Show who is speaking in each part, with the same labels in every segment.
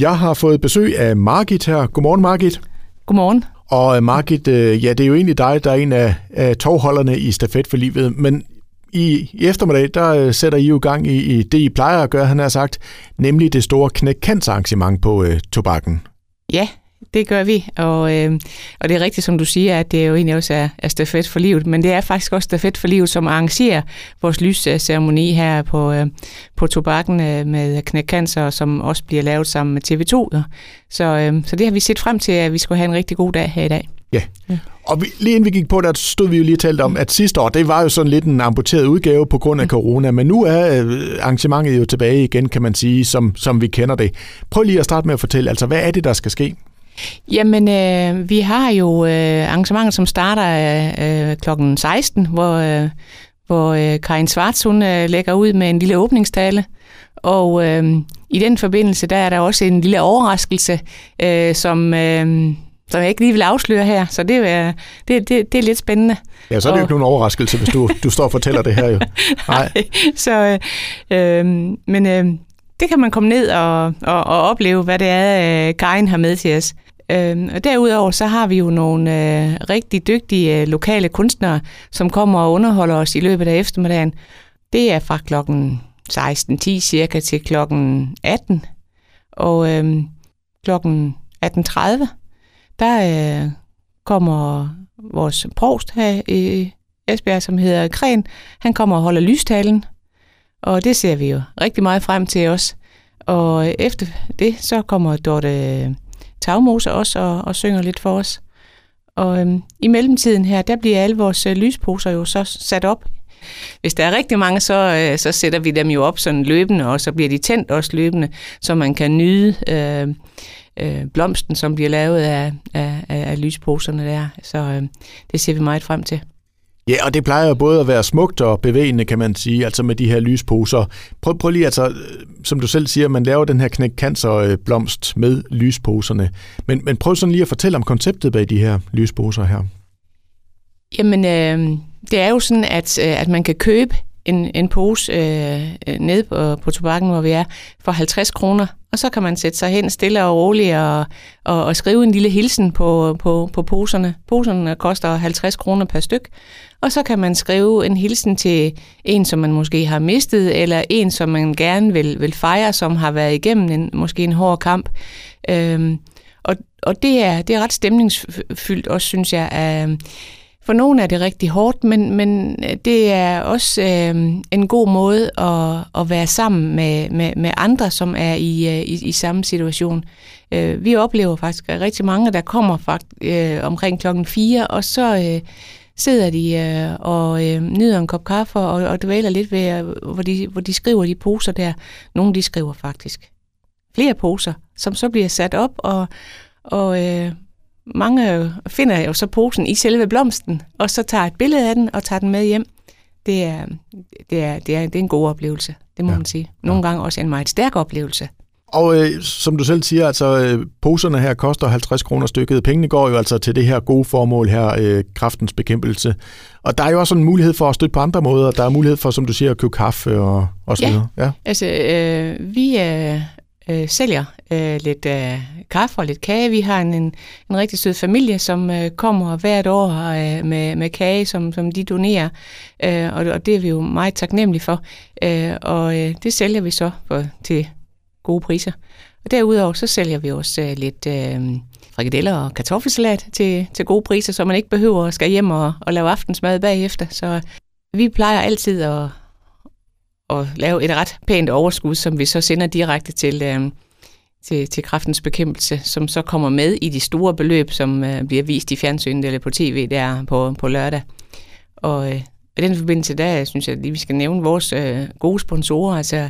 Speaker 1: Jeg har fået besøg af Margit her. Godmorgen, Margit.
Speaker 2: Godmorgen.
Speaker 1: Og øh, Margit, øh, ja, det er jo egentlig dig, der er en af, af tovholderne i Stafet for Livet, men i, i eftermiddag, der øh, sætter I jo gang i, i det, I plejer at gøre, han har sagt, nemlig det store knæk arrangement på øh, tobakken.
Speaker 2: Ja, det gør vi, og, øh, og det er rigtigt, som du siger, at det jo egentlig også er, er stafet for livet, men det er faktisk også stafet for livet, som arrangerer vores lysceremoni her på, øh, på tobakken øh, med knækcancer, som også bliver lavet sammen med TV2. Så, øh, så det har vi set frem til, at vi skulle have en rigtig god dag her i dag.
Speaker 1: Ja. ja. Og vi, lige inden vi gik på, der stod vi jo lige og talte om, at sidste år, det var jo sådan lidt en amputeret udgave på grund af corona, men nu er øh, arrangementet jo tilbage igen, kan man sige, som, som vi kender det. Prøv lige at starte med at fortælle, altså hvad er det, der skal ske?
Speaker 2: Jamen, øh, vi har jo øh, arrangementer, som starter øh, klokken 16, hvor, øh, hvor øh, Karin Svarts, hun øh, lægger ud med en lille åbningstale. Og øh, i den forbindelse, der er der også en lille overraskelse, øh, som... Øh, som jeg ikke lige vil afsløre her, så det er, det, det, det er lidt spændende.
Speaker 1: Ja, så er det jo ikke nogen overraskelse, hvis du, du står og fortæller det her jo.
Speaker 2: Nej. Nej så, øh, men øh, det kan man komme ned og, og, og opleve, hvad det er, øh, Karin har med til os. Øhm, og derudover så har vi jo nogle øh, rigtig dygtige øh, lokale kunstnere, som kommer og underholder os i løbet af eftermiddagen. Det er fra klokken 16.10 cirka til klokken 18. Og øhm, klokken 18.30, der øh, kommer vores provst her i Esbjerg, som hedder Kren. Han kommer og holder lystalen, og det ser vi jo rigtig meget frem til os. Og efter det, så kommer Dorte Tagmose også og, og synger lidt for os. Og øhm, i mellemtiden her, der bliver alle vores øh, lysposer jo så sat op. Hvis der er rigtig mange, så, øh, så sætter vi dem jo op sådan løbende, og så bliver de tændt også løbende, så man kan nyde øh, øh, blomsten, som bliver lavet af, af, af lysposerne der. Så øh, det ser vi meget frem til.
Speaker 1: Ja, og det plejer jo både at være smukt og bevægende, kan man sige, altså med de her lysposer. Prøv, prøv lige, altså, øh, som du selv siger, man laver den her knæk blomst med lysposerne. Men, men prøv sådan lige at fortælle om konceptet bag de her lysposer her.
Speaker 2: Jamen, øh, det er jo sådan, at, øh, at man kan købe en, en pose øh, øh ned på, på tobakken, hvor vi er, for 50 kroner. Og så kan man sætte sig hen stille og roligt og, og, og skrive en lille hilsen på, på, på poserne. Poserne koster 50 kroner per styk. Og så kan man skrive en hilsen til en, som man måske har mistet, eller en, som man gerne vil, vil fejre, som har været igennem en, måske en hård kamp. Øhm, og og det, er, det er ret stemningsfyldt også, synes jeg. Øhm, for nogle er det rigtig hårdt, men, men øh, det er også øh, en god måde at, at være sammen med, med, med andre, som er i, øh, i, i samme situation. Øh, vi oplever faktisk rigtig mange, der kommer faktisk, øh, omkring klokken 4, og så øh, sidder de øh, og øh, nyder en kop kaffe og, og dvæler lidt ved, øh, hvor de, hvor de skriver de poser der. Nogle de skriver faktisk flere poser, som så bliver sat op, og, og øh, mange finder jo så posen i selve blomsten, og så tager et billede af den og tager den med hjem. Det er, det er, det er, det er en god oplevelse, det må ja. man sige. Nogle ja. gange også en meget stærk oplevelse.
Speaker 1: Og øh, som du selv siger, altså øh, poserne her koster 50 kroner stykket. Pengene går jo altså til det her gode formål her, øh, kraftens bekæmpelse. Og der er jo også en mulighed for at støtte på andre måder. Der er mulighed for, som du siger, at købe kaffe og, og så
Speaker 2: ja.
Speaker 1: videre.
Speaker 2: Ja, altså øh, vi øh, øh, sælger øh, lidt øh, kaffe og lidt kage. Vi har en, en, en rigtig sød familie, som øh, kommer hvert år øh, med, med kage, som, som de donerer, øh, og, og det er vi jo meget taknemmelige for. Øh, og øh, det sælger vi så for, til gode priser. Og derudover så sælger vi også øh, lidt øh, frikadeller og kartoffelsalat til, til gode priser, så man ikke behøver at skal hjem og, og lave aftensmad bagefter. Så vi plejer altid at, at lave et ret pænt overskud, som vi så sender direkte til, øh, til, til kraftens bekæmpelse, som så kommer med i de store beløb, som øh, bliver vist i fjernsynet eller på tv der på, på lørdag. Og øh, i den forbindelse, der synes jeg, lige, vi skal nævne vores øh, gode sponsorer. Altså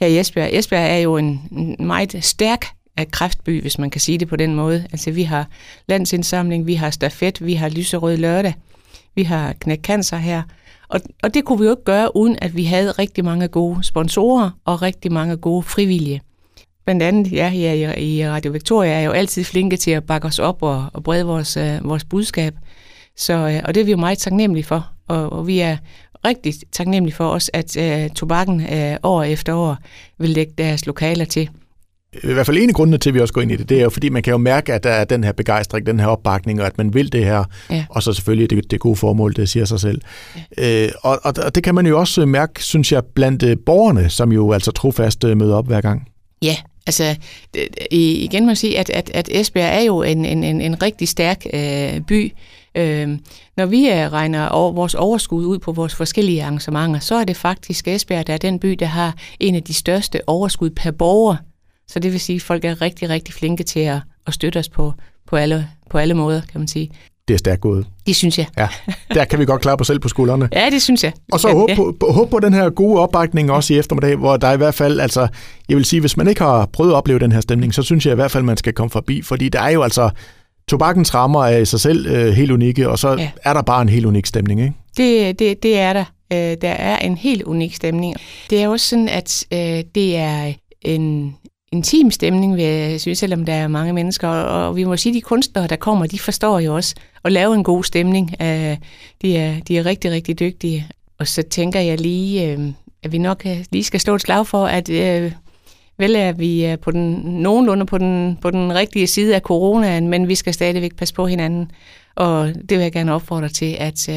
Speaker 2: her i Esbjerg. Esbjerg er jo en, en meget stærk af kræftby, hvis man kan sige det på den måde. Altså vi har landsindsamling, vi har stafet, vi har lyserød lørdag, vi har knæk cancer her, og, og det kunne vi jo ikke gøre, uden at vi havde rigtig mange gode sponsorer og rigtig mange gode frivillige. Blandt andet, ja, her i Radio Victoria er jo altid flinke til at bakke os op og, og brede vores, øh, vores budskab. Så, øh, og det er vi jo meget taknemmelige for. Og, og vi er rigtig taknemmelige for os, at øh, tobakken øh, år efter år vil lægge deres lokaler til
Speaker 1: i hvert fald en af grundene til, at vi også går ind i det, det er jo, fordi man kan jo mærke, at der er den her begejstring, den her opbakning, og at man vil det her, ja. og så selvfølgelig det, det gode formål, det siger sig selv. Ja. Øh, og, og det kan man jo også mærke, synes jeg, blandt øh, borgerne, som jo altså trofast øh, møder op hver gang.
Speaker 2: Ja, altså igen må jeg sige, at, at, at Esbjerg er jo en, en, en, en rigtig stærk øh, by. Øh, når vi øh, regner over, vores overskud ud på vores forskellige arrangementer, så er det faktisk Esbjerg, der er den by, der har en af de største overskud per borger. Så det vil sige, at folk er rigtig, rigtig flinke til at, at støtte os på, på, alle, på alle måder, kan man sige.
Speaker 1: Det er stærkt gået.
Speaker 2: Det synes jeg.
Speaker 1: Ja, der kan vi godt klare os selv på skuldrene.
Speaker 2: ja, det synes jeg.
Speaker 1: Og så håb, ja. på, håb på den her gode opbakning også i eftermiddag, hvor der i hvert fald, altså, jeg vil sige, hvis man ikke har prøvet at opleve den her stemning, så synes jeg i hvert fald, man skal komme forbi, fordi der er jo altså, tobakkens rammer er i sig selv øh, helt unikke, og så ja. er der bare en helt unik stemning, ikke?
Speaker 2: Det, det, det er der. Øh, der er en helt unik stemning. Det er også sådan, at øh, det er en intim stemning, vil jeg synes, selvom der er mange mennesker. Og vi må sige, at de kunstnere, der kommer, de forstår jo også at lave en god stemning. Øh, de, er, de er rigtig, rigtig dygtige. Og så tænker jeg lige, øh, at vi nok øh, lige skal stå et slag for, at vel er vi på den, nogenlunde på den, på den rigtige side af coronaen, men vi skal stadigvæk passe på hinanden. Og det vil jeg gerne opfordre til, at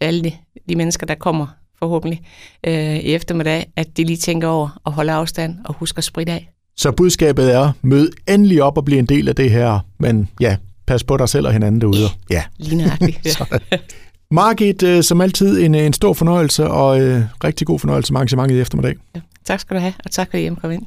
Speaker 2: alle de, de mennesker, der kommer forhåbentlig øh, i eftermiddag, at de lige tænker over at holde afstand og huske at spritte af.
Speaker 1: Så budskabet er, mød endelig op og bliv en del af det her, men ja, pas på dig selv og hinanden derude.
Speaker 2: Ja, lige nøjagtigt.
Speaker 1: Margit, øh, som altid en, en stor fornøjelse og øh, rigtig god fornøjelse med arrangementet i eftermiddag. Ja,
Speaker 2: tak skal du have, og tak fordi I kom ind.